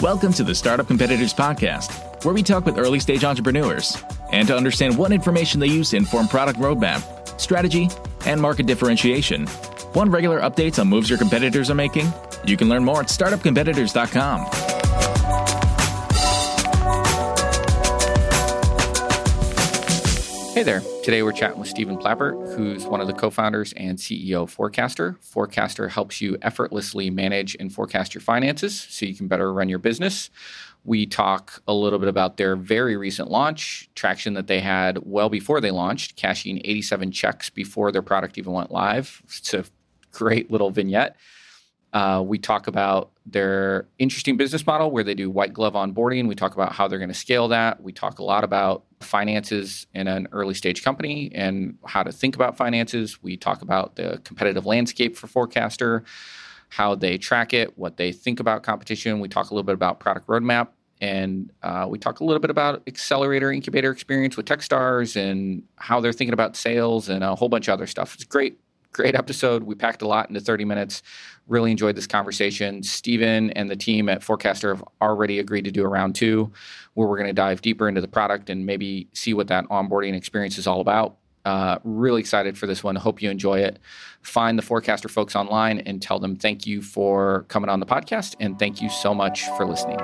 Welcome to the Startup Competitors Podcast, where we talk with early stage entrepreneurs and to understand what information they use to inform product roadmap, strategy, and market differentiation. Want regular updates on moves your competitors are making? You can learn more at startupcompetitors.com. Hey there. Today we're chatting with Stephen Plappert, who's one of the co founders and CEO of Forecaster. Forecaster helps you effortlessly manage and forecast your finances so you can better run your business. We talk a little bit about their very recent launch, traction that they had well before they launched, cashing 87 checks before their product even went live. It's a great little vignette. Uh, we talk about their interesting business model where they do white glove onboarding. We talk about how they're going to scale that. We talk a lot about finances in an early stage company and how to think about finances. We talk about the competitive landscape for Forecaster, how they track it, what they think about competition. We talk a little bit about product roadmap. And uh, we talk a little bit about accelerator incubator experience with Techstars and how they're thinking about sales and a whole bunch of other stuff. It's great great episode. We packed a lot into 30 minutes. Really enjoyed this conversation. Stephen and the team at Forecaster have already agreed to do a round two where we're going to dive deeper into the product and maybe see what that onboarding experience is all about. Uh, really excited for this one. Hope you enjoy it. Find the Forecaster folks online and tell them thank you for coming on the podcast and thank you so much for listening.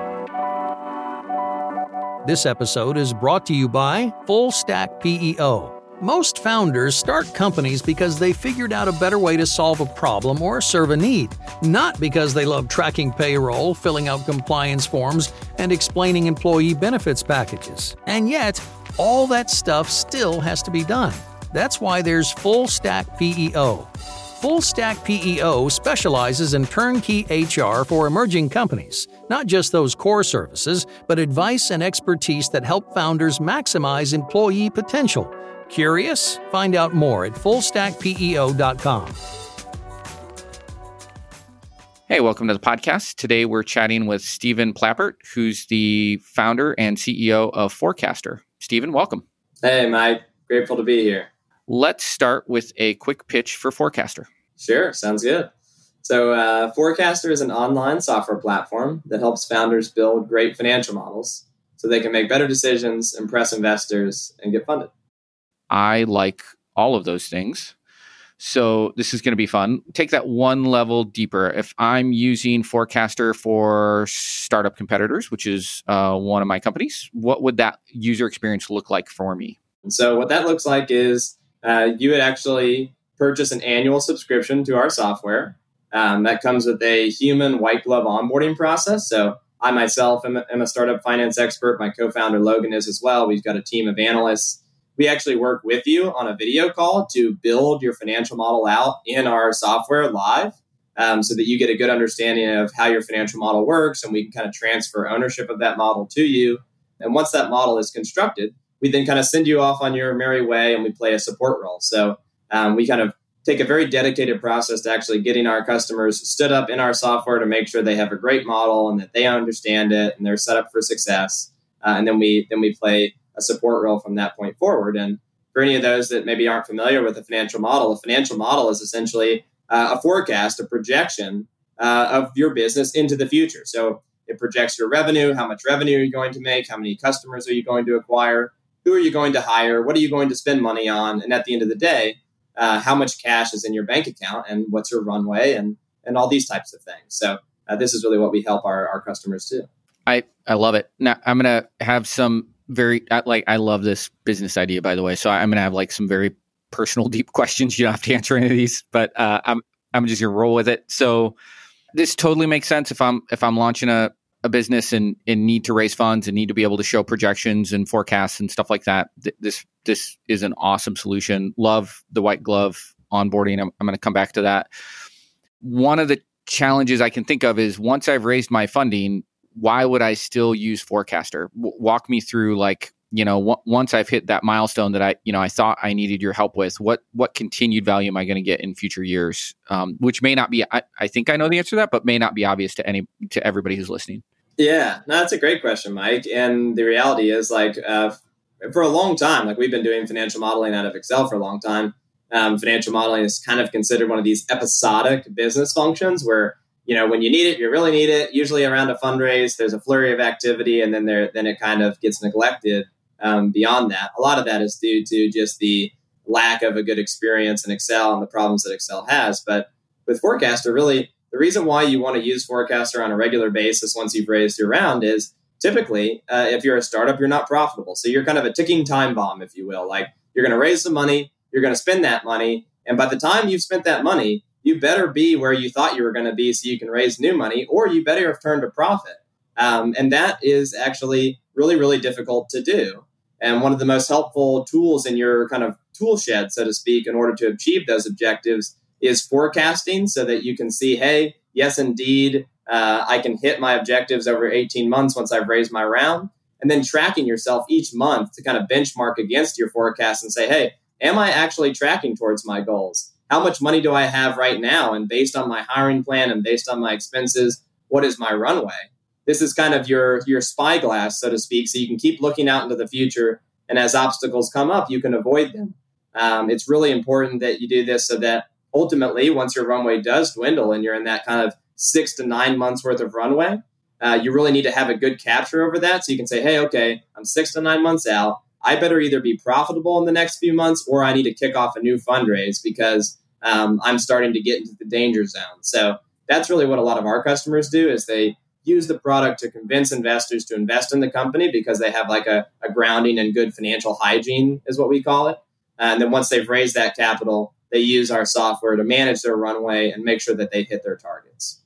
This episode is brought to you by Full Stack PEO. Most founders start companies because they figured out a better way to solve a problem or serve a need, not because they love tracking payroll, filling out compliance forms, and explaining employee benefits packages. And yet, all that stuff still has to be done. That's why there's Full Stack PEO. Full Stack PEO specializes in turnkey HR for emerging companies, not just those core services, but advice and expertise that help founders maximize employee potential Curious? Find out more at fullstackpeo.com. Hey, welcome to the podcast. Today we're chatting with Stephen Plappert, who's the founder and CEO of Forecaster. Stephen, welcome. Hey, Mike. Grateful to be here. Let's start with a quick pitch for Forecaster. Sure, sounds good. So, uh, Forecaster is an online software platform that helps founders build great financial models so they can make better decisions, impress investors, and get funded. I like all of those things. So this is going to be fun. Take that one level deeper. If I'm using Forecaster for startup competitors, which is uh, one of my companies, what would that user experience look like for me? So what that looks like is uh, you would actually purchase an annual subscription to our software. Um, that comes with a human white glove onboarding process. So I myself am am a startup finance expert. My co-founder Logan is as well. We've got a team of analysts we actually work with you on a video call to build your financial model out in our software live um, so that you get a good understanding of how your financial model works and we can kind of transfer ownership of that model to you. And once that model is constructed, we then kind of send you off on your merry way and we play a support role. So um, we kind of take a very dedicated process to actually getting our customers stood up in our software to make sure they have a great model and that they understand it and they're set up for success. Uh, and then we then we play a support role from that point forward. And for any of those that maybe aren't familiar with a financial model, a financial model is essentially uh, a forecast, a projection uh, of your business into the future. So it projects your revenue, how much revenue are you going to make, how many customers are you going to acquire, who are you going to hire, what are you going to spend money on, and at the end of the day, uh, how much cash is in your bank account and what's your runway and and all these types of things. So uh, this is really what we help our, our customers do. I, I love it. Now I'm going to have some very like I love this business idea by the way. So I'm gonna have like some very personal deep questions. You don't have to answer any of these, but uh, I'm I'm just gonna roll with it. So this totally makes sense if I'm if I'm launching a, a business and, and need to raise funds and need to be able to show projections and forecasts and stuff like that. Th- this this is an awesome solution. Love the white glove onboarding. I'm, I'm going to come back to that. One of the challenges I can think of is once I've raised my funding, why would I still use Forecaster? W- walk me through like you know w- once I've hit that milestone that I you know I thought I needed your help with. What what continued value am I going to get in future years? Um, which may not be I, I think I know the answer to that, but may not be obvious to any to everybody who's listening. Yeah, no, that's a great question, Mike. And the reality is like uh, for a long time, like we've been doing financial modeling out of Excel for a long time. um, financial modeling is kind of considered one of these episodic business functions where you know when you need it you really need it. Usually around a fundraise there's a flurry of activity and then there then it kind of gets neglected um, beyond that. A lot of that is due to just the lack of a good experience in excel and the problems that excel has. But with forecaster really the reason why you want to use forecaster on a regular basis once you've raised your round is typically uh, if you're a startup you're not profitable. So you're kind of a ticking time bomb if you will. Like you're going to raise some money you're going to spend that money and by the time you've spent that money you better be where you thought you were going to be so you can raise new money, or you better have turned a profit. Um, and that is actually really, really difficult to do. And one of the most helpful tools in your kind of tool shed, so to speak, in order to achieve those objectives is forecasting so that you can see, hey, yes, indeed, uh, I can hit my objectives over 18 months once I've raised my round. And then tracking yourself each month to kind of benchmark against your forecast and say, hey, am I actually tracking towards my goals? How much money do I have right now? And based on my hiring plan and based on my expenses, what is my runway? This is kind of your your spyglass, so to speak, so you can keep looking out into the future. And as obstacles come up, you can avoid them. Um, it's really important that you do this so that ultimately, once your runway does dwindle and you're in that kind of six to nine months worth of runway, uh, you really need to have a good capture over that. So you can say, hey, okay, I'm six to nine months out. I better either be profitable in the next few months or I need to kick off a new fundraise because um, I'm starting to get into the danger zone. So that's really what a lot of our customers do is they use the product to convince investors to invest in the company because they have like a, a grounding and good financial hygiene is what we call it. And then once they've raised that capital, they use our software to manage their runway and make sure that they hit their targets.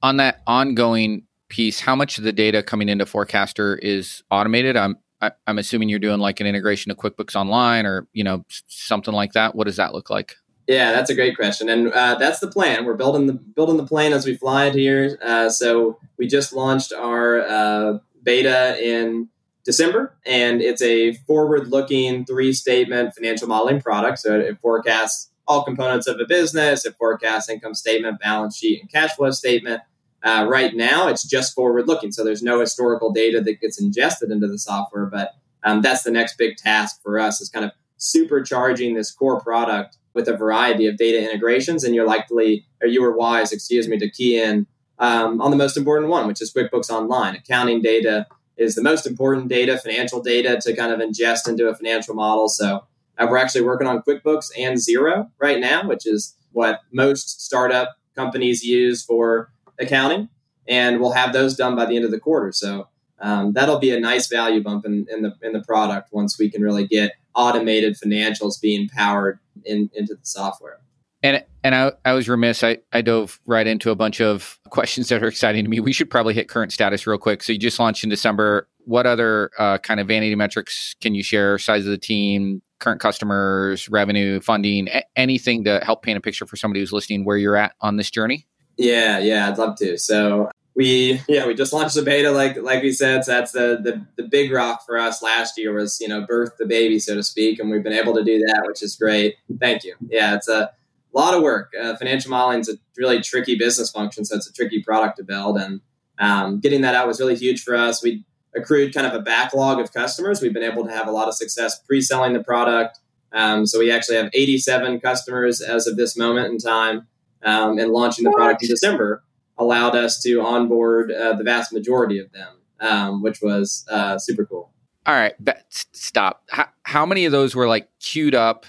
On that ongoing piece, how much of the data coming into Forecaster is automated? I'm I, am assuming you're doing like an integration of QuickBooks Online or you know something like that. What does that look like? Yeah, that's a great question, and uh, that's the plan. We're building the building the plane as we fly it here. Uh, so we just launched our uh, beta in December, and it's a forward-looking three-statement financial modeling product. So it forecasts all components of a business. It forecasts income statement, balance sheet, and cash flow statement. Uh, right now, it's just forward looking. So there's no historical data that gets ingested into the software. But um, that's the next big task for us is kind of supercharging this core product with a variety of data integrations. And you're likely, or you were wise, excuse me, to key in um, on the most important one, which is QuickBooks Online. Accounting data is the most important data, financial data to kind of ingest into a financial model. So uh, we're actually working on QuickBooks and Xero right now, which is what most startup companies use for accounting, and we'll have those done by the end of the quarter. So um, that'll be a nice value bump in, in, the in the product once we can really get automated financials being powered in, into the software. And and I, I was remiss. I, I dove right into a bunch of questions that are exciting to me. We should probably hit current status real quick. So you just launched in December. What other uh, kind of vanity metrics can you share? Size of the team, current customers, revenue, funding, a- anything to help paint a picture for somebody who's listening where you're at on this journey? Yeah, yeah, I'd love to. So we yeah we just launched the beta like like we said so that's the, the the big rock for us last year was you know birth the baby so to speak and we've been able to do that which is great. Thank you. Yeah it's a lot of work. Uh, financial modeling is a really tricky business function so it's a tricky product to build and um, getting that out was really huge for us. We accrued kind of a backlog of customers. We've been able to have a lot of success pre-selling the product. Um, so we actually have 87 customers as of this moment in time um, and launching the product in December allowed us to onboard uh, the vast majority of them, um, which was uh, super cool. All right, stop. How, how, many of those were like queued up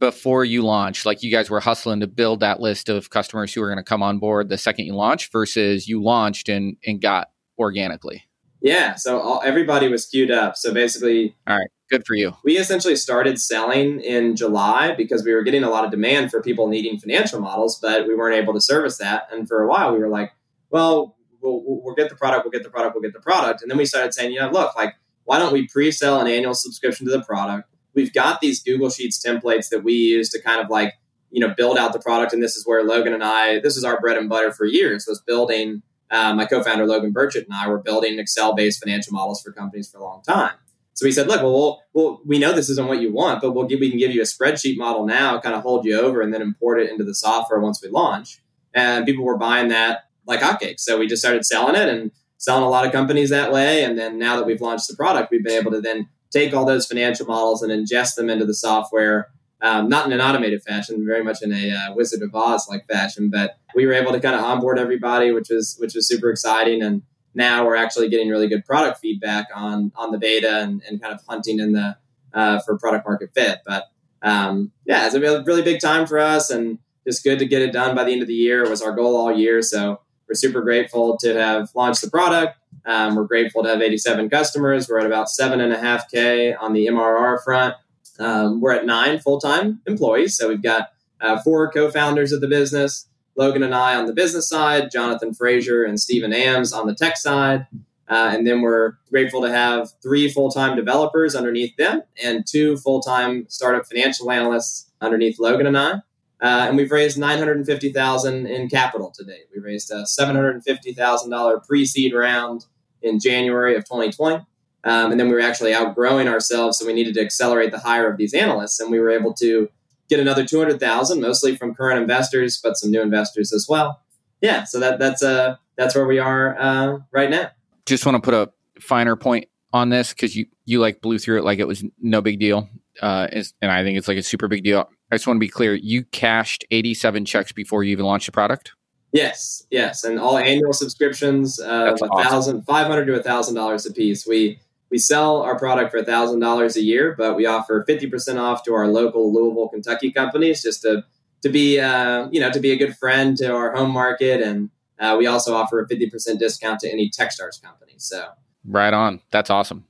before you launched? Like you guys were hustling to build that list of customers who were going to come on board the second you launched versus you launched and, and got organically? Yeah, so all, everybody was queued up. So basically, all right, good for you. We essentially started selling in July because we were getting a lot of demand for people needing financial models, but we weren't able to service that. And for a while, we were like, well, we'll, we'll get the product, we'll get the product, we'll get the product. And then we started saying, you know, look, like, why don't we pre sell an annual subscription to the product? We've got these Google Sheets templates that we use to kind of like, you know, build out the product. And this is where Logan and I, this is our bread and butter for years, was building uh, my co-founder Logan Burchett and I were building Excel-based financial models for companies for a long time. So we said, look, well, we'll, we'll we know this isn't what you want, but we'll give, we can give you a spreadsheet model now, kind of hold you over, and then import it into the software once we launch. And people were buying that like hotcakes. So we just started selling it and selling a lot of companies that way. And then now that we've launched the product, we've been able to then take all those financial models and ingest them into the software um, not in an automated fashion, very much in a uh, Wizard of Oz like fashion. But we were able to kind of onboard everybody, which was which was super exciting. And now we're actually getting really good product feedback on on the beta and, and kind of hunting in the uh, for product market fit. But um, yeah, it's a really, big time for us, and just good to get it done by the end of the year. It was our goal all year, so we're super grateful to have launched the product. Um, we're grateful to have 87 customers. We're at about seven and a half k on the MRR front. Um, we're at nine full time employees, so we've got uh, four co-founders of the business. Logan and I on the business side, Jonathan Frazier and Stephen Ams on the tech side. Uh, and then we're grateful to have three full time developers underneath them and two full time startup financial analysts underneath Logan and I. Uh, and we've raised 950000 in capital to date. We raised a $750,000 pre seed round in January of 2020. Um, and then we were actually outgrowing ourselves, so we needed to accelerate the hire of these analysts. And we were able to get another 200,000, mostly from current investors, but some new investors as well. Yeah, so that that's uh that's where we are uh, right now just want to put a finer point on this because you you like blew through it like it was no big deal, uh, and I think it's like a super big deal. I just want to be clear: you cashed eighty-seven checks before you even launched the product. Yes, yes, and all annual subscriptions, uh, a awesome. thousand, five hundred to a thousand dollars a piece. We we sell our product for a thousand dollars a year, but we offer fifty percent off to our local Louisville, Kentucky companies just to to be uh, you know to be a good friend to our home market and uh, we also offer a 50% discount to any Techstars company. So, right on. That's awesome.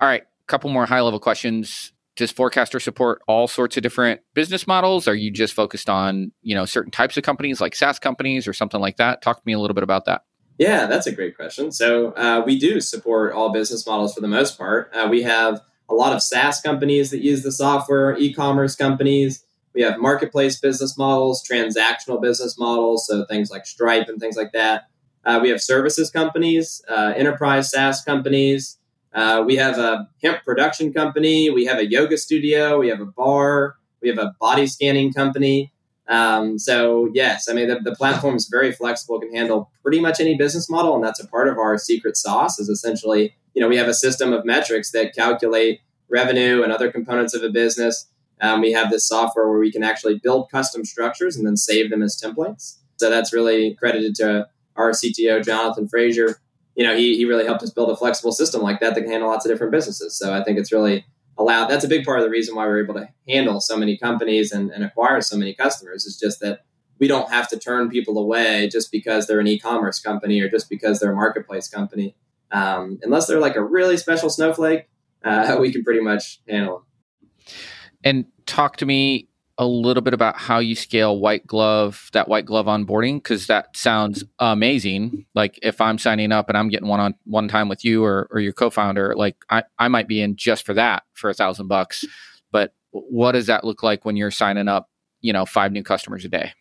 All right. Couple more high level questions. Does Forecaster support all sorts of different business models? Are you just focused on, you know, certain types of companies like SaaS companies or something like that? Talk to me a little bit about that. Yeah, that's a great question. So uh, we do support all business models for the most part. Uh, we have a lot of SaaS companies that use the software, e-commerce companies, we have marketplace business models, transactional business models, so things like Stripe and things like that. Uh, we have services companies, uh, enterprise SaaS companies. Uh, we have a hemp production company. We have a yoga studio. We have a bar. We have a body scanning company. Um, so yes, I mean the, the platform is very flexible, can handle pretty much any business model, and that's a part of our secret sauce. Is essentially, you know, we have a system of metrics that calculate revenue and other components of a business um, we have this software where we can actually build custom structures and then save them as templates. So that's really credited to our CTO, Jonathan Frazier. You know, he, he really helped us build a flexible system like that that can handle lots of different businesses. So I think it's really allowed. That's a big part of the reason why we're able to handle so many companies and, and acquire so many customers is just that we don't have to turn people away just because they're an e-commerce company or just because they're a marketplace company. Um, unless they're like a really special snowflake, uh, we can pretty much handle them. And talk to me a little bit about how you scale white glove that white glove onboarding because that sounds amazing. Like if i'm signing up and i'm getting one on one time with you or, or your co-founder like I, I might be in just for that for a thousand bucks. But what does that look like when you're signing up you know five new customers a day?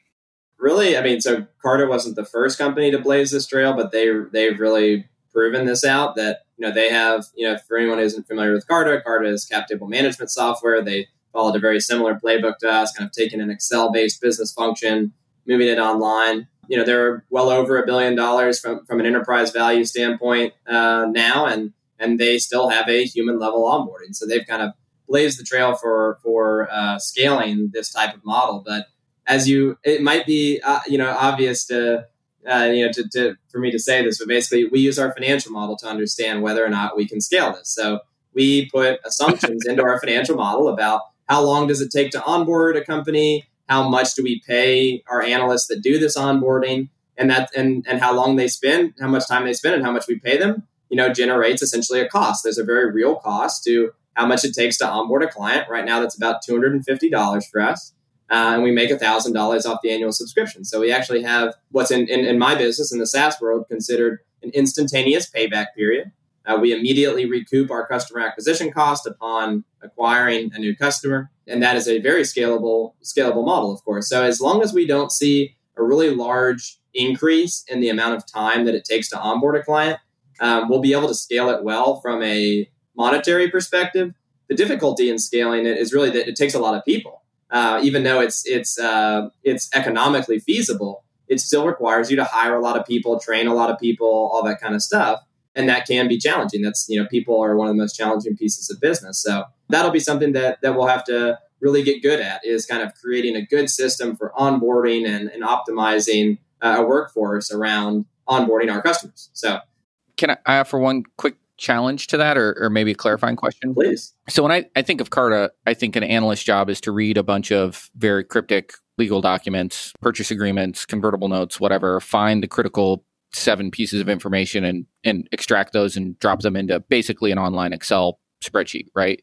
Really i mean so Carta wasn't the first company to blaze this trail but they they've really proven this out that you know they have you know for anyone who isn't familiar with Carta Carta is cap table management software. They followed a very similar playbook to us, kind of taking an Excel based business function, moving it online. You know, they're well over a billion dollars from, from an enterprise value standpoint uh, now, and and they still have a human level onboarding. So they've kind of blazed the trail for for uh, scaling this type of model. But as you, it might be uh, you know obvious to uh, you know to, to for me to say this, but basically we use our financial model to understand whether or not we can scale this. So we put assumptions into our financial model about how long does it take to onboard a company? How much do we pay our analysts that do this onboarding? And that and and how long they spend, how much time they spend, and how much we pay them, you know, generates essentially a cost. There's a very real cost to how much it takes to onboard a client. Right now, that's about two hundred and fifty dollars for us. Uh, and we make $1,000 off the annual subscription. So we actually have what's in, in, in, my business, in the SaaS world, considered an instantaneous payback period. Uh, we immediately recoup our customer acquisition cost upon acquiring a new customer, and that is a very scalable scalable model, of course. So as long as we don't see a really large increase in the amount of time that it takes to onboard a client, um, we'll be able to scale it well from a monetary perspective. The difficulty in scaling it is really that it takes a lot of people. Uh, even though it's it's uh, it's economically feasible, it still requires you to hire a lot of people, train a lot of people, all that kind of stuff and that can be challenging. That's you know people are one of the most challenging pieces of business. So that'll be something that that we'll have to really get good at is kind of creating a good system for onboarding and, and optimizing uh, a workforce around onboarding our customers. So, can I offer one quick challenge to that or, or maybe a clarifying question? Please. So, when I, I think of Carta, I think an analyst job is to read a bunch of very cryptic legal documents, purchase agreements, convertible notes, whatever, find the critical seven pieces of information and and extract those and drop them into basically an online Excel spreadsheet, right?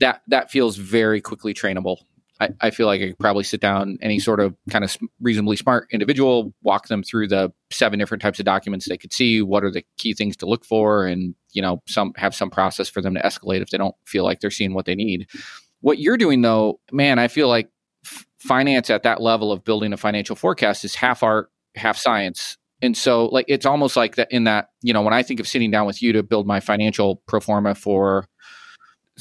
That that feels very quickly trainable. I, I feel like I could probably sit down any sort of kind of reasonably smart individual, walk them through the seven different types of documents they could see, what are the key things to look for, and you know, some have some process for them to escalate if they don't feel like they're seeing what they need. What you're doing though, man, I feel like f- finance at that level of building a financial forecast is half art, half science. And so like it's almost like that in that, you know, when I think of sitting down with you to build my financial pro forma for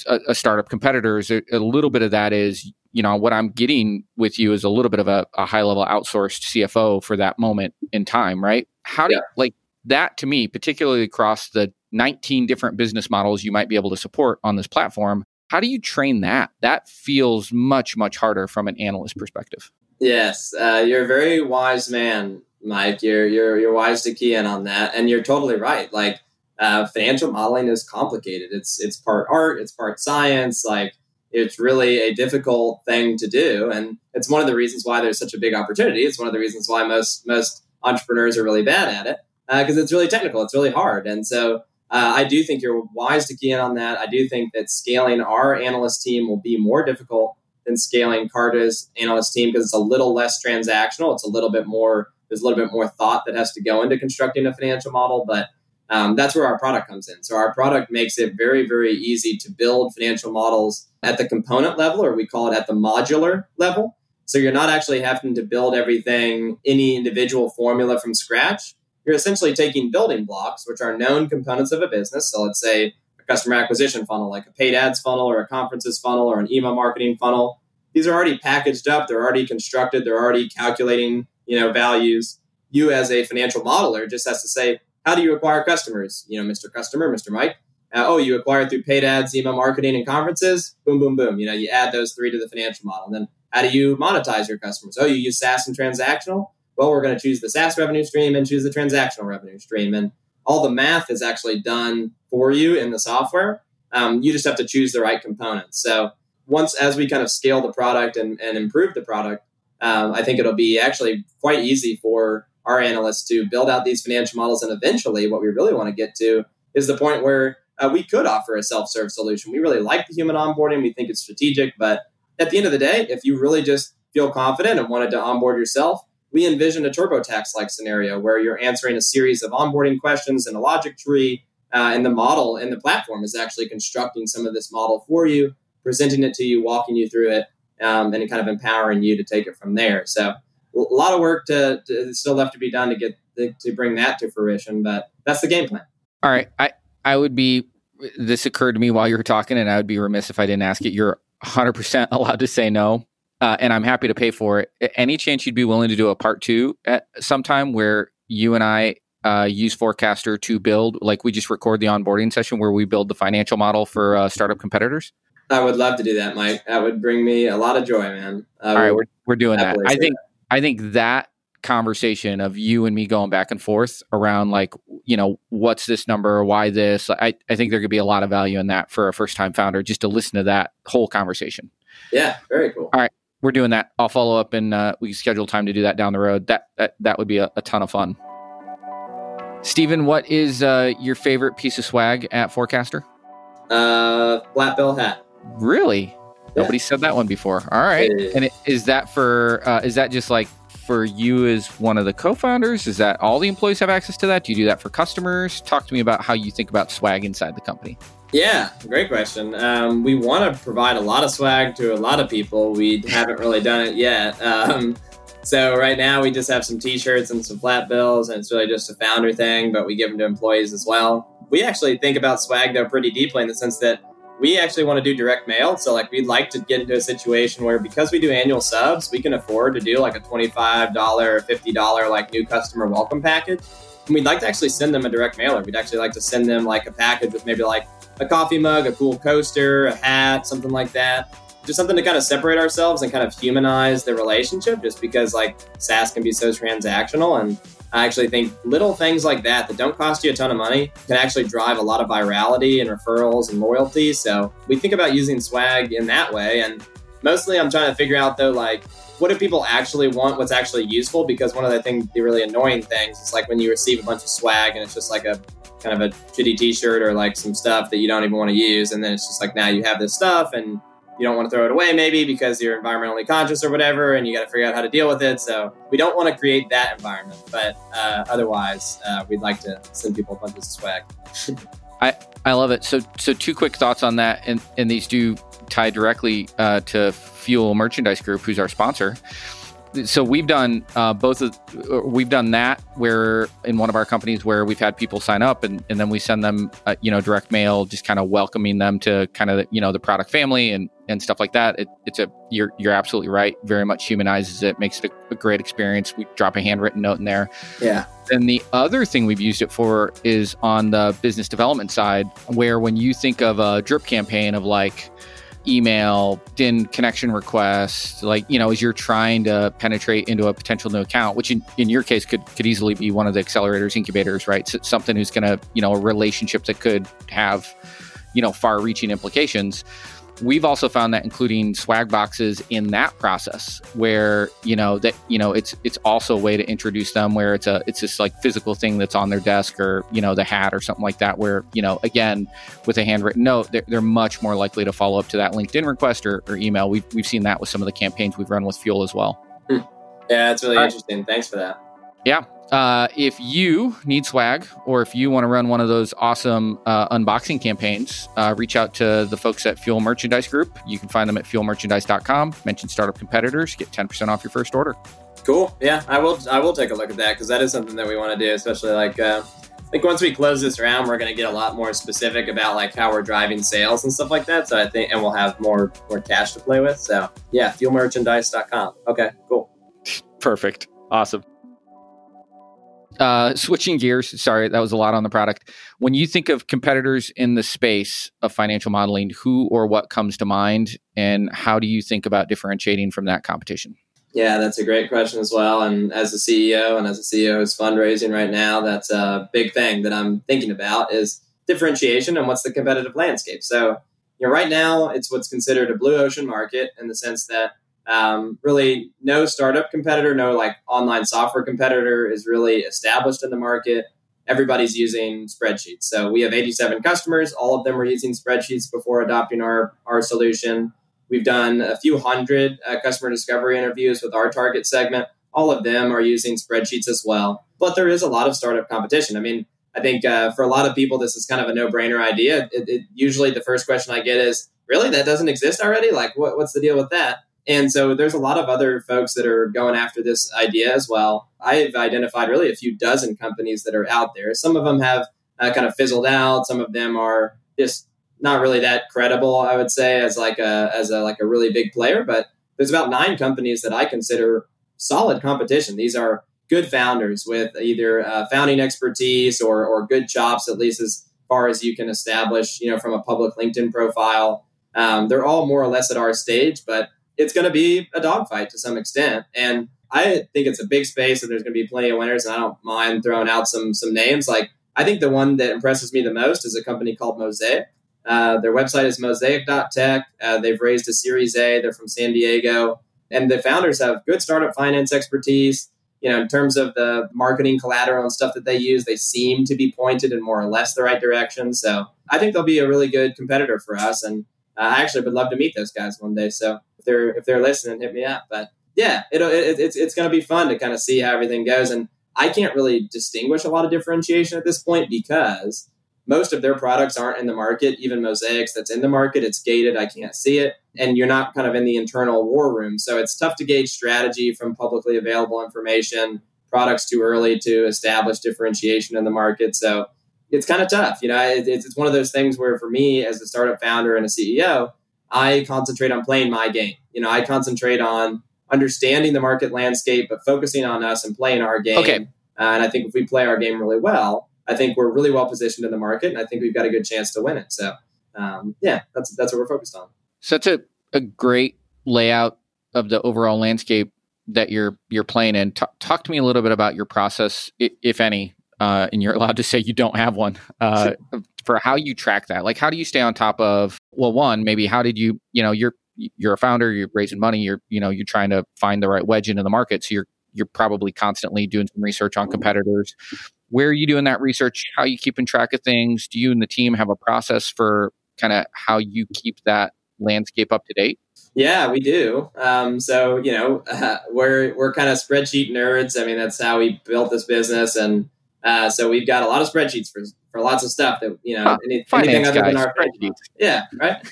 a, a startup competitors, a, a little bit of that is you know what i'm getting with you is a little bit of a, a high level outsourced cfo for that moment in time right? How do you like that to me particularly across the 19 different business models you might be able to support on this platform how do you train that? That feels much much harder from an analyst perspective. Yes, uh, you're a very wise man, Mike. You're you're you're wise to key in on that, and you're totally right. Like uh, financial modeling is complicated. It's it's part art, it's part science. Like it's really a difficult thing to do, and it's one of the reasons why there's such a big opportunity. It's one of the reasons why most most entrepreneurs are really bad at it because it's really technical. It's really hard, and so. Uh, I do think you're wise to key in on that. I do think that scaling our analyst team will be more difficult than scaling Carta's analyst team because it's a little less transactional. It's a little bit more. There's a little bit more thought that has to go into constructing a financial model, but um, that's where our product comes in. So our product makes it very, very easy to build financial models at the component level, or we call it at the modular level. So you're not actually having to build everything, any individual formula from scratch. You're essentially taking building blocks, which are known components of a business. So let's say a customer acquisition funnel, like a paid ads funnel or a conferences funnel or an email marketing funnel. These are already packaged up. They're already constructed. They're already calculating, you know, values. You as a financial modeler just has to say, how do you acquire customers? You know, Mr. Customer, Mr. Mike. Uh, oh, you acquire through paid ads, email marketing, and conferences. Boom, boom, boom. You know, you add those three to the financial model. And then how do you monetize your customers? Oh, you use SaaS and transactional. Well, we're going to choose the SaaS revenue stream and choose the transactional revenue stream. And all the math is actually done for you in the software. Um, you just have to choose the right components. So once, as we kind of scale the product and, and improve the product, um, I think it'll be actually quite easy for our analysts to build out these financial models. And eventually, what we really want to get to is the point where uh, we could offer a self-serve solution. We really like the human onboarding. We think it's strategic, but at the end of the day, if you really just feel confident and wanted to onboard yourself, we envision a TurboTax like scenario where you're answering a series of onboarding questions in a logic tree, uh, and the model and the platform is actually constructing some of this model for you, presenting it to you, walking you through it, um, and kind of empowering you to take it from there. So, a lot of work to, to still left to be done to get to bring that to fruition, but that's the game plan. all right i i would be this occurred to me while you were talking and i would be remiss if i didn't ask it you're 100% allowed to say no uh, and i'm happy to pay for it any chance you'd be willing to do a part two at some time where you and i uh, use forecaster to build like we just record the onboarding session where we build the financial model for uh, startup competitors I would love to do that, Mike. That would bring me a lot of joy, man. I all right we're, we're doing that i think i think that conversation of you and me going back and forth around like you know what's this number why this i, I think there could be a lot of value in that for a first time founder just to listen to that whole conversation Yeah, very cool. All right we're doing that i'll follow up and uh, we schedule time to do that down the road that that, that would be a, a ton of fun Stephen, what is uh, your favorite piece of swag at Forecaster? Uh, flat bill hat. Really? Nobody said that one before. All right. It is. And it, is that for, uh, is that just like for you as one of the co founders? Is that all the employees have access to that? Do you do that for customers? Talk to me about how you think about swag inside the company. Yeah, great question. Um, we want to provide a lot of swag to a lot of people. We haven't really done it yet. Um, so right now we just have some T-shirts and some flat bills, and it's really just a founder thing. But we give them to employees as well. We actually think about swag though pretty deeply in the sense that we actually want to do direct mail. So like we'd like to get into a situation where because we do annual subs, we can afford to do like a twenty-five dollar, fifty dollar like new customer welcome package. And we'd like to actually send them a direct mailer. We'd actually like to send them like a package with maybe like a coffee mug, a cool coaster, a hat, something like that. just something to kind of separate ourselves and kind of humanize the relationship just because like SaaS can be so transactional. And I actually think little things like that that don't cost you a ton of money can actually drive a lot of virality and referrals and loyalty. So we think about using swag in that way. And mostly I'm trying to figure out though, like, what do people actually want? What's actually useful? Because one of the things, the really annoying things is like when you receive a bunch of swag and it's just like a kind of a shitty t-shirt or like some stuff that you don't even want to use. And then it's just like, now you have this stuff and you don't want to throw it away maybe because you're environmentally conscious or whatever and you got to figure out how to deal with it so we don't want to create that environment but uh, otherwise uh, we'd like to send people bunches of swag. I i love it. So so two quick thoughts on that and and these do tie directly uh, to fuel merchandise group who's our sponsor so we've done uh, both of we've done that where in one of our companies where we've had people sign up and, and then we send them uh, you know direct mail just kind of welcoming them to kind of you know the product family and and stuff like that. It, it's a you're you're absolutely right. Very much humanizes it makes it a, a great experience. We drop a handwritten note in there. Yeah. And the other thing we've used it for is on the business development side where when you think of a drip campaign of like email, DIN connection request, like, you know, as you're trying to penetrate into a potential new account, which in, in your case could, could easily be one of the accelerators, incubators, right? So something who's going to, you know, a relationship that could have, you know, far reaching implications we've also found that including swag boxes in that process where you know that you know it's it's also a way to introduce them where it's a it's just like physical thing that's on their desk or you know the hat or something like that where you know again with a handwritten note they're, they're much more likely to follow up to that linkedin request or, or email. We've, we've seen that with some of the campaigns we've run with fuel as well. Hmm. yeah it's really All interesting. Right. thanks for that. Yeah uh, if you need swag or if you want to run one of those awesome uh, unboxing campaigns, uh, reach out to the folks at Fuel Merchandise Group. You can find them at fuelmerchandise.com. Mention startup competitors, get 10% off your first order. Cool. Yeah, I will. I will take a look at that because that is something that we want to do, especially like. Uh, I think once we close this round, we're going to get a lot more specific about like how we're driving sales and stuff like that. So I think, and we'll have more more cash to play with. So yeah, fuelmerchandise.com. Okay, cool. Perfect. Awesome uh, switching gears, sorry, that was a lot on the product. When you think of competitors in the space of financial modeling, who or what comes to mind, and how do you think about differentiating from that competition? Yeah, that's a great question as well. And as a CEO and as a CEO who's fundraising right now, that's a big thing that I'm thinking about is differentiation and what's the competitive landscape. So, you know, right now it's what's considered a blue ocean market in the sense that um, really, no startup competitor, no like online software competitor is really established in the market. Everybody's using spreadsheets. So we have 87 customers. All of them were using spreadsheets before adopting our, our solution. We've done a few hundred uh, customer discovery interviews with our target segment. All of them are using spreadsheets as well. But there is a lot of startup competition. I mean, I think uh, for a lot of people, this is kind of a no brainer idea. It, it, usually, the first question I get is, Really? That doesn't exist already? Like, what, what's the deal with that? And so there's a lot of other folks that are going after this idea as well. I've identified really a few dozen companies that are out there. Some of them have uh, kind of fizzled out. Some of them are just not really that credible, I would say, as like a as a like a really big player. But there's about nine companies that I consider solid competition. These are good founders with either uh, founding expertise or or good chops, at least as far as you can establish, you know, from a public LinkedIn profile. Um, they're all more or less at our stage, but it's going to be a dogfight to some extent. And I think it's a big space and there's going to be plenty of winners. And I don't mind throwing out some some names. Like I think the one that impresses me the most is a company called Mosaic. Uh, their website is mosaic.tech. Uh, they've raised a Series A. They're from San Diego. And the founders have good startup finance expertise. You know, in terms of the marketing collateral and stuff that they use, they seem to be pointed in more or less the right direction. So I think they'll be a really good competitor for us. And I actually would love to meet those guys one day. So they're if they're listening, hit me up. But yeah, it, it it's it's going to be fun to kind of see how everything goes. And I can't really distinguish a lot of differentiation at this point because most of their products aren't in the market. Even Mosaics that's in the market, it's gated. I can't see it, and you're not kind of in the internal war room. So it's tough to gauge strategy from publicly available information. Products too early to establish differentiation in the market. So it's kind of tough. You know, it's, it's one of those things where for me as a startup founder and a CEO, I concentrate on playing my game. You know, I concentrate on understanding the market landscape, but focusing on us and playing our game. Okay. Uh, and I think if we play our game really well, I think we're really well positioned in the market, and I think we've got a good chance to win it. So, um, yeah, that's that's what we're focused on. So that's a a great layout of the overall landscape that you're you're playing in. T- talk to me a little bit about your process, if any, uh, and you're allowed to say you don't have one uh, for how you track that. Like, how do you stay on top of? Well, one, maybe how did you? You know, you're you're a founder, you're raising money, you're you know you're trying to find the right wedge into the market, so you're you're probably constantly doing some research on competitors. Where are you doing that research? How you keeping track of things? Do you and the team have a process for kind of how you keep that landscape up to date? Yeah, we do. Um, so you know, uh, we're we're kind of spreadsheet nerds. I mean, that's how we built this business, and uh, so we've got a lot of spreadsheets for for lots of stuff that you know any, anything other guys, than our spreadsheets. Yeah, right.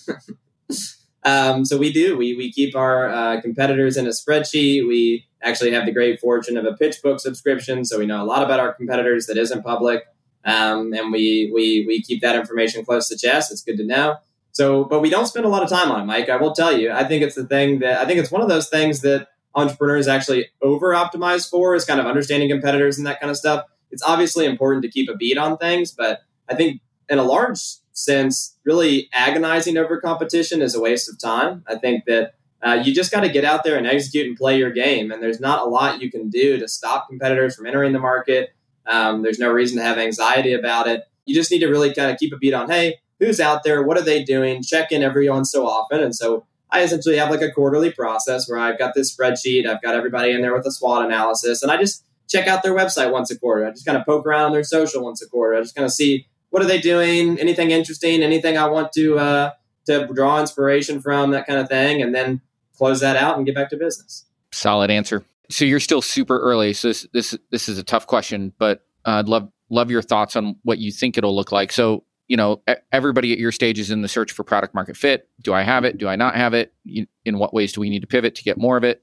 um, so we do. We we keep our uh, competitors in a spreadsheet. We actually have the great fortune of a PitchBook subscription, so we know a lot about our competitors that isn't public, um, and we we we keep that information close to chest. It's good to know. So, but we don't spend a lot of time on it, Mike. I will tell you. I think it's the thing that I think it's one of those things that entrepreneurs actually over optimize for is kind of understanding competitors and that kind of stuff. It's obviously important to keep a beat on things, but I think in a large sense, really agonizing over competition is a waste of time. I think that uh, you just got to get out there and execute and play your game. And there's not a lot you can do to stop competitors from entering the market. Um, there's no reason to have anxiety about it. You just need to really kind of keep a beat on, hey, who's out there, what are they doing, check in every once so often. And so I essentially have like a quarterly process where I've got this spreadsheet, I've got everybody in there with a SWOT analysis, and I just check out their website once a quarter. I just kind of poke around on their social once a quarter. I just kind of see what are they doing, anything interesting, anything I want to uh, to draw inspiration from, that kind of thing, and then close that out and get back to business. Solid answer. So you're still super early. So this this this is a tough question, but uh, I'd love love your thoughts on what you think it'll look like. So you know everybody at your stage is in the search for product market fit do i have it do i not have it in what ways do we need to pivot to get more of it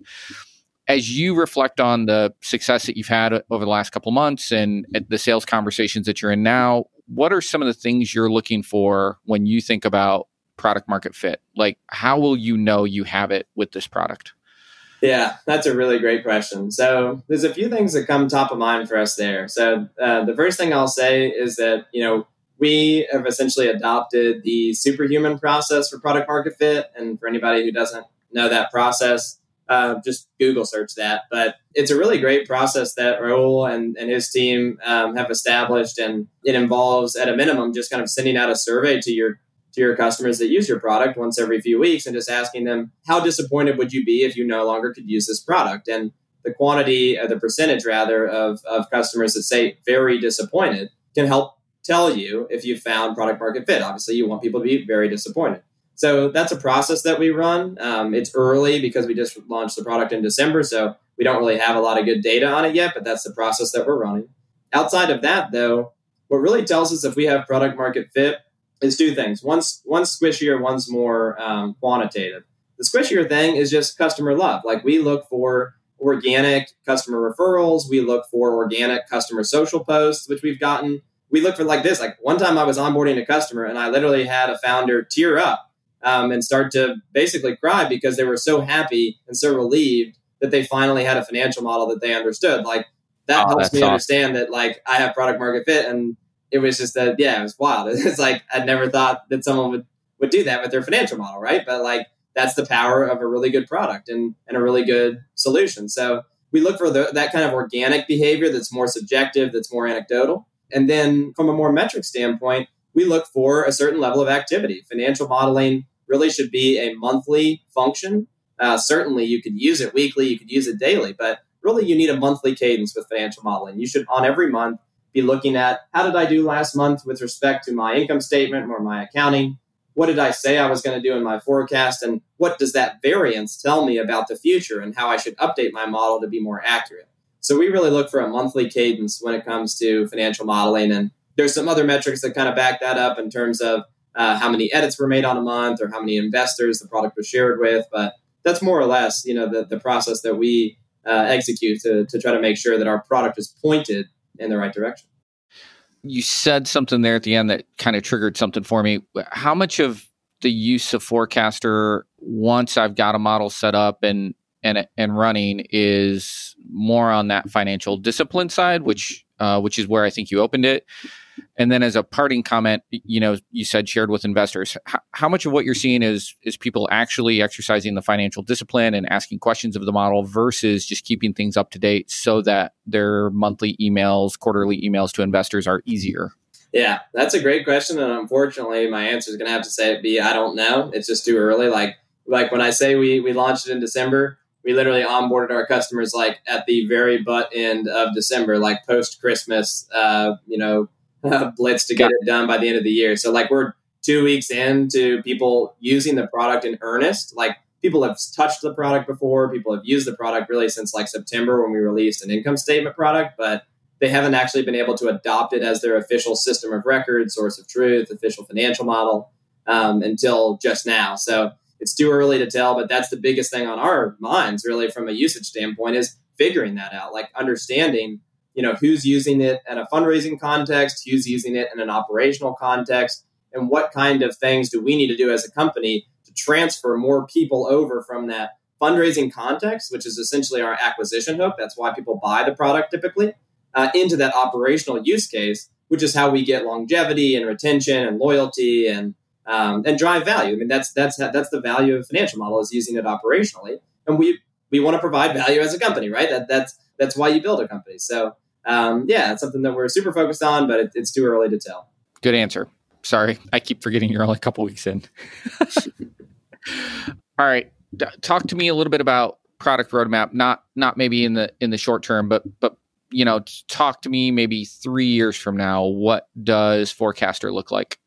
as you reflect on the success that you've had over the last couple months and the sales conversations that you're in now what are some of the things you're looking for when you think about product market fit like how will you know you have it with this product yeah, that's a really great question. So there's a few things that come top of mind for us there. So uh, the first thing I'll say is that you know we have essentially adopted the superhuman process for product market fit. And for anybody who doesn't know that process, uh, just Google search that. But it's a really great process that Rahul and, and his team um, have established, and it involves, at a minimum, just kind of sending out a survey to your to your customers that use your product once every few weeks, and just asking them how disappointed would you be if you no longer could use this product, and the quantity, or the percentage rather, of of customers that say very disappointed can help tell you if you found product market fit. Obviously, you want people to be very disappointed. So that's a process that we run. Um, it's early because we just launched the product in December, so we don't really have a lot of good data on it yet, but that's the process that we're running. Outside of that, though, what really tells us if we have product market fit is two things. One's, one's squishier, one's more um, quantitative. The squishier thing is just customer love. Like we look for organic customer referrals, we look for organic customer social posts, which we've gotten we look for like this. Like one time I was onboarding a customer and I literally had a founder tear up um, and start to basically cry because they were so happy and so relieved that they finally had a financial model that they understood. Like that oh, helps me awesome. understand that like I have product market fit and it was just that yeah, it was wild. It's like I never thought that someone would would do that with their financial model, right? But like that's the power of a really good product and and a really good solution. So we look for the, that kind of organic behavior that's more subjective, that's more anecdotal. And then from a more metric standpoint, we look for a certain level of activity. Financial modeling really should be a monthly function. Uh, certainly, you could use it weekly, you could use it daily, but really you need a monthly cadence with financial modeling. You should, on every month, be looking at how did I do last month with respect to my income statement or my accounting? What did I say I was going to do in my forecast? And what does that variance tell me about the future and how I should update my model to be more accurate? So we really look for a monthly cadence when it comes to financial modeling. And there's some other metrics that kind of back that up in terms of uh, how many edits were made on a month or how many investors the product was shared with. But that's more or less, you know, the, the process that we uh, execute to, to try to make sure that our product is pointed in the right direction. You said something there at the end that kind of triggered something for me. How much of the use of Forecaster once I've got a model set up and and and running is more on that financial discipline side, which uh, which is where I think you opened it. And then as a parting comment, you know, you said shared with investors. How, much of what you're seeing is is people actually exercising the financial discipline and asking questions of the model versus just keeping things up to date so that their monthly emails, quarterly emails to investors are easier? Yeah, that's a great question, and unfortunately, my answer is going to have to say be I don't know. It's just too early. Like like when I say we we launched it in December, we literally onboarded our customers like at the very butt end of December, like post Christmas, uh, you know, blitz to get it done by the end of the year. So like we're two weeks into people using the product in earnest. Like people have touched the product before, people have used the product really since like September when we released an income statement product, but they haven't actually been able to adopt it as their official system of record, source of truth, official financial model um, until just now. So it's too early to tell, but that's the biggest thing on our minds, really, from a usage standpoint, is figuring that out, like understanding, you know, who's using it in a fundraising context, who's using it in an operational context, and what kind of things do we need to do as a company to transfer more people over from that fundraising context, which is essentially our acquisition hook. That's why people buy the product typically, uh, into that operational use case, which is how we get longevity and retention and loyalty and um, and drive value. I mean, that's that's that's the value of financial model is using it operationally, and we we want to provide value as a company, right? That that's that's why you build a company. So um, yeah, it's something that we're super focused on, but it, it's too early to tell. Good answer. Sorry, I keep forgetting you're only a couple weeks in. All right, D- talk to me a little bit about product roadmap. Not not maybe in the in the short term, but but you know, talk to me maybe three years from now. What does Forecastr look like?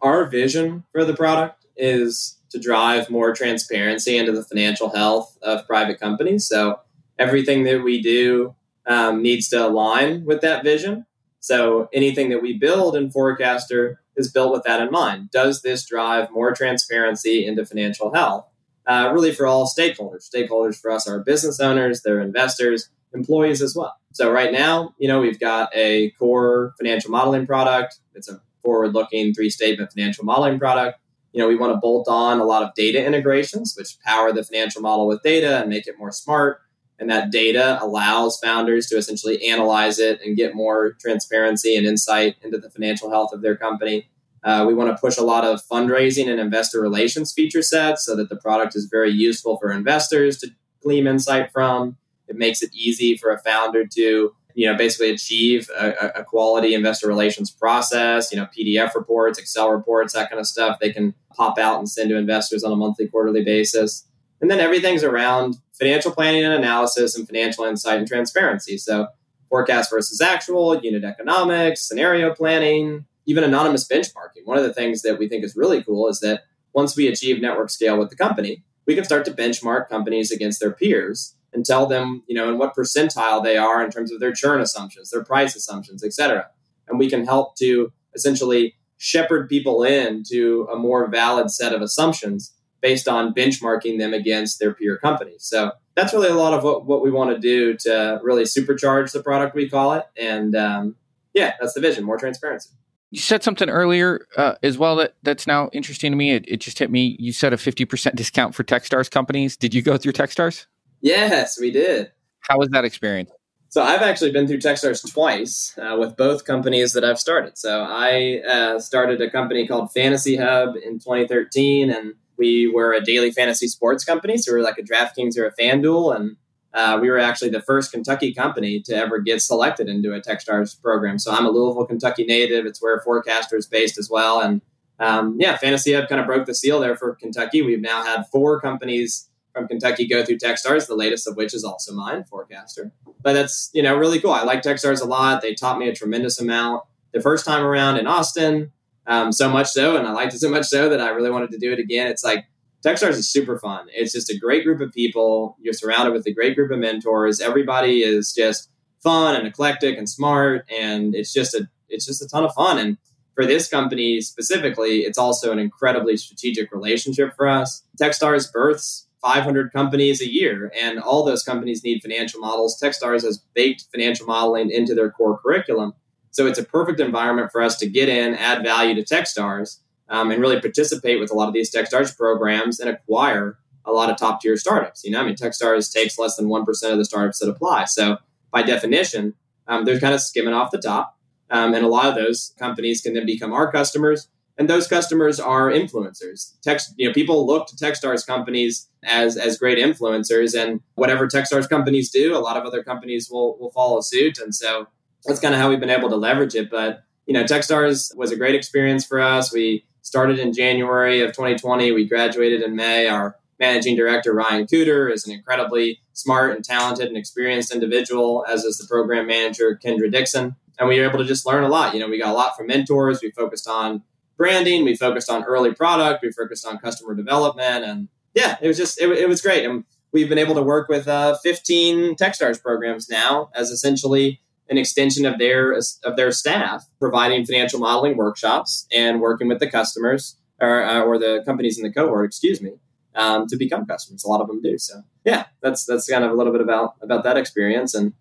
our vision for the product is to drive more transparency into the financial health of private companies. So everything that we do um, needs to align with that vision. So anything that we build in Forecastr is built with that in mind. Does this drive more transparency into financial health? Uh, really for all stakeholders. Stakeholders for us are business owners, their investors, employees as well. So right now, you know, we've got a core financial modeling product. It's a forward looking three statement financial modeling product. You know, we want to bolt on a lot of data integrations, which power the financial model with data and make it more smart. And that data allows founders to essentially analyze it and get more transparency and insight into the financial health of their company. Uh, we want to push a lot of fundraising and investor relations feature sets so that the product is very useful for investors to glean insight from. It makes it easy for a founder to you know, basically achieve a, a, quality investor relations process, you know, PDF reports, Excel reports, that kind of stuff they can pop out and send to investors on a monthly, quarterly basis. And then everything's around financial planning and analysis and financial insight and transparency. So forecast versus actual, unit economics, scenario planning, even anonymous benchmarking. One of the things that we think is really cool is that once we achieve network scale with the company, we can start to benchmark companies against their peers and tell them, you know, in what percentile they are in terms of their churn assumptions, their price assumptions, et cetera. And we can help to essentially shepherd people into a more valid set of assumptions based on benchmarking them against their peer companies. So that's really a lot of what, what we want to do to really supercharge the product, we call it. And um, yeah, that's the vision more transparency. You said something earlier uh, as well that that's now interesting to me. It, it just hit me. You said a 50% discount for Techstars companies. Did you go through Techstars? Yes, we did. How was that experience? So I've actually been through Techstars twice uh, with both companies that I've started. So I uh, started a company called Fantasy Hub in 2013, and we were a daily fantasy sports company. So we were like a DraftKings or a FanDuel, and uh, we were actually the first Kentucky company to ever get selected into a Techstars program. So I'm a Louisville, Kentucky native. It's where Forecastr is based as well, and um, yeah, Fantasy Hub kind of broke the seal there for Kentucky. We've now had four companies from Kentucky go through Techstars, the latest of which is also mine, Forecastr. But that's, you know, really cool. I like Techstars a lot. They taught me a tremendous amount the first time around in Austin, um, so much so, and I liked it so much so that I really wanted to do it again. It's like Techstars is super fun. It's just a great group of people. You're surrounded with a great group of mentors. Everybody is just fun and eclectic and smart, and it's just a it's just a ton of fun. And for this company specifically, it's also an incredibly strategic relationship for us. Techstars births 500 companies a year, and all those companies need financial models. Techstars has baked financial modeling into their core curriculum. So it's a perfect environment for us to get in, add value to Techstars, um, and really participate with a lot of these Techstars programs and acquire a lot of top tier startups. You know, I mean, Techstars takes less than 1% of the startups that apply. So by definition, um, they're kind of skimming off the top. Um, and a lot of those companies can then become our customers. And those customers are influencers. Text, you know, people look to Techstars companies as as great influencers, and whatever Techstars companies do, a lot of other companies will will follow suit. And so that's kind of how we've been able to leverage it. But you know, Techstars was a great experience for us. We started in January of 2020. We graduated in May. Our managing director Ryan Cooter is an incredibly smart and talented and experienced individual, as is the program manager Kendra Dixon and we were able to just learn a lot. You know, we got a lot from mentors. We focused on branding. We focused on early product. We focused on customer development, and yeah, it was just it, it was great. And we've been able to work with uh, 15 TechStars programs now as essentially an extension of their of their staff, providing financial modeling workshops and working with the customers or, uh, or the companies in the cohort, excuse me, um, to become customers. A lot of them do. So yeah, that's that's kind of a little bit about about that experience and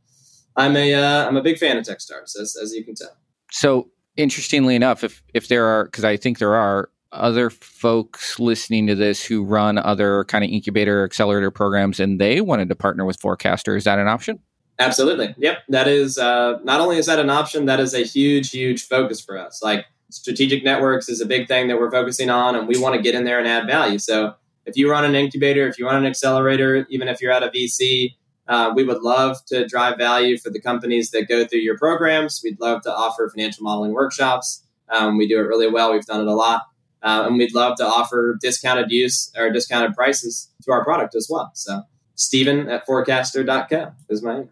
I'm a am uh, a big fan of Techstars, as as you can tell. So interestingly enough, if if there are, because I think there are other folks listening to this who run other kind of incubator accelerator programs, and they wanted to partner with Forecastr, is that an option? Absolutely. Yep. That is uh, not only is that an option, that is a huge, huge focus for us. Like strategic networks is a big thing that we're focusing on, and we want to get in there and add value. So if you run an incubator, if you run an accelerator, even if you're at a VC, uh, we would love to drive value for the companies that go through your programs. We'd love to offer financial modeling workshops. Um, we do it really well. We've done it a lot. Uh, and we'd love to offer discounted use or discounted prices to our product as well. So, Stephen at forecastr.co is my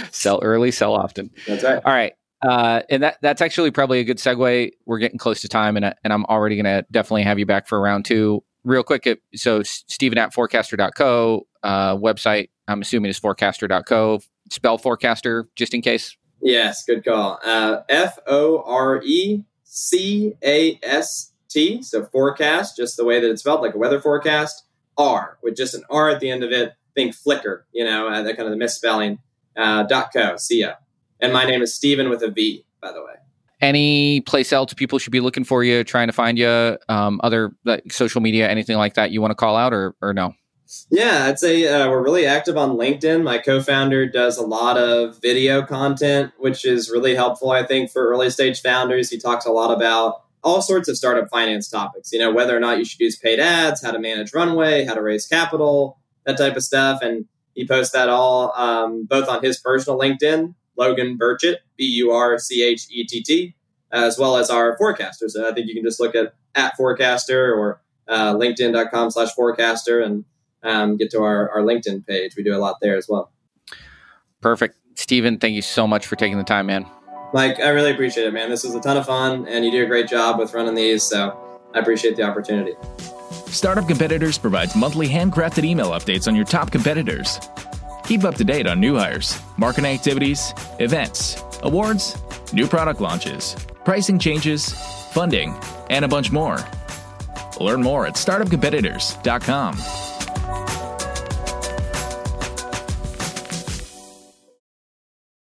sell early, sell often. That's right. All right. Uh, and that that's actually probably a good segue. We're getting close to time, and, and I'm already going to definitely have you back for round two real quick, so Stephen at forecastr.co uh, website, I'm assuming is forecastr.co. Spell forecastr just in case. Yes, good call. Uh, F O R E C A S T. So forecast, just the way that it's spelled, like a weather forecast. R with just an R at the end of it. Think Flickr, you know, uh, that kind of the misspelling. Uh, dot co, C-O. And my name is Stephen with a V, by the way any place else people should be looking for you, trying to find you, um, other like, social media, anything like that you want to call out or, or no? Yeah, I'd say uh, we're really active on LinkedIn. My co founder does a lot of video content, which is really helpful, I think, for early stage founders. He talks a lot about all sorts of startup finance topics, you know, whether or not you should use paid ads, how to manage runway, how to raise capital, that type of stuff. And he posts that all um, both on his personal LinkedIn, Logan Burchett, B U R C H E T T, as well as our forecastr. So I think you can just look at at forecastr or uh, linkedin.com slash forecastr and um, get to our, our LinkedIn page. We do a lot there as well. Perfect. Stephen, thank you so much for taking the time, man. Mike, I really appreciate it, man. This was a ton of fun, and you do a great job with running these. So I appreciate the opportunity. Startup Competitors provides monthly handcrafted email updates on your top competitors. Keep up to date on new hires, marketing activities, events, awards, new product launches, pricing changes, funding, and a bunch more. Learn more at startupcompetitors.com.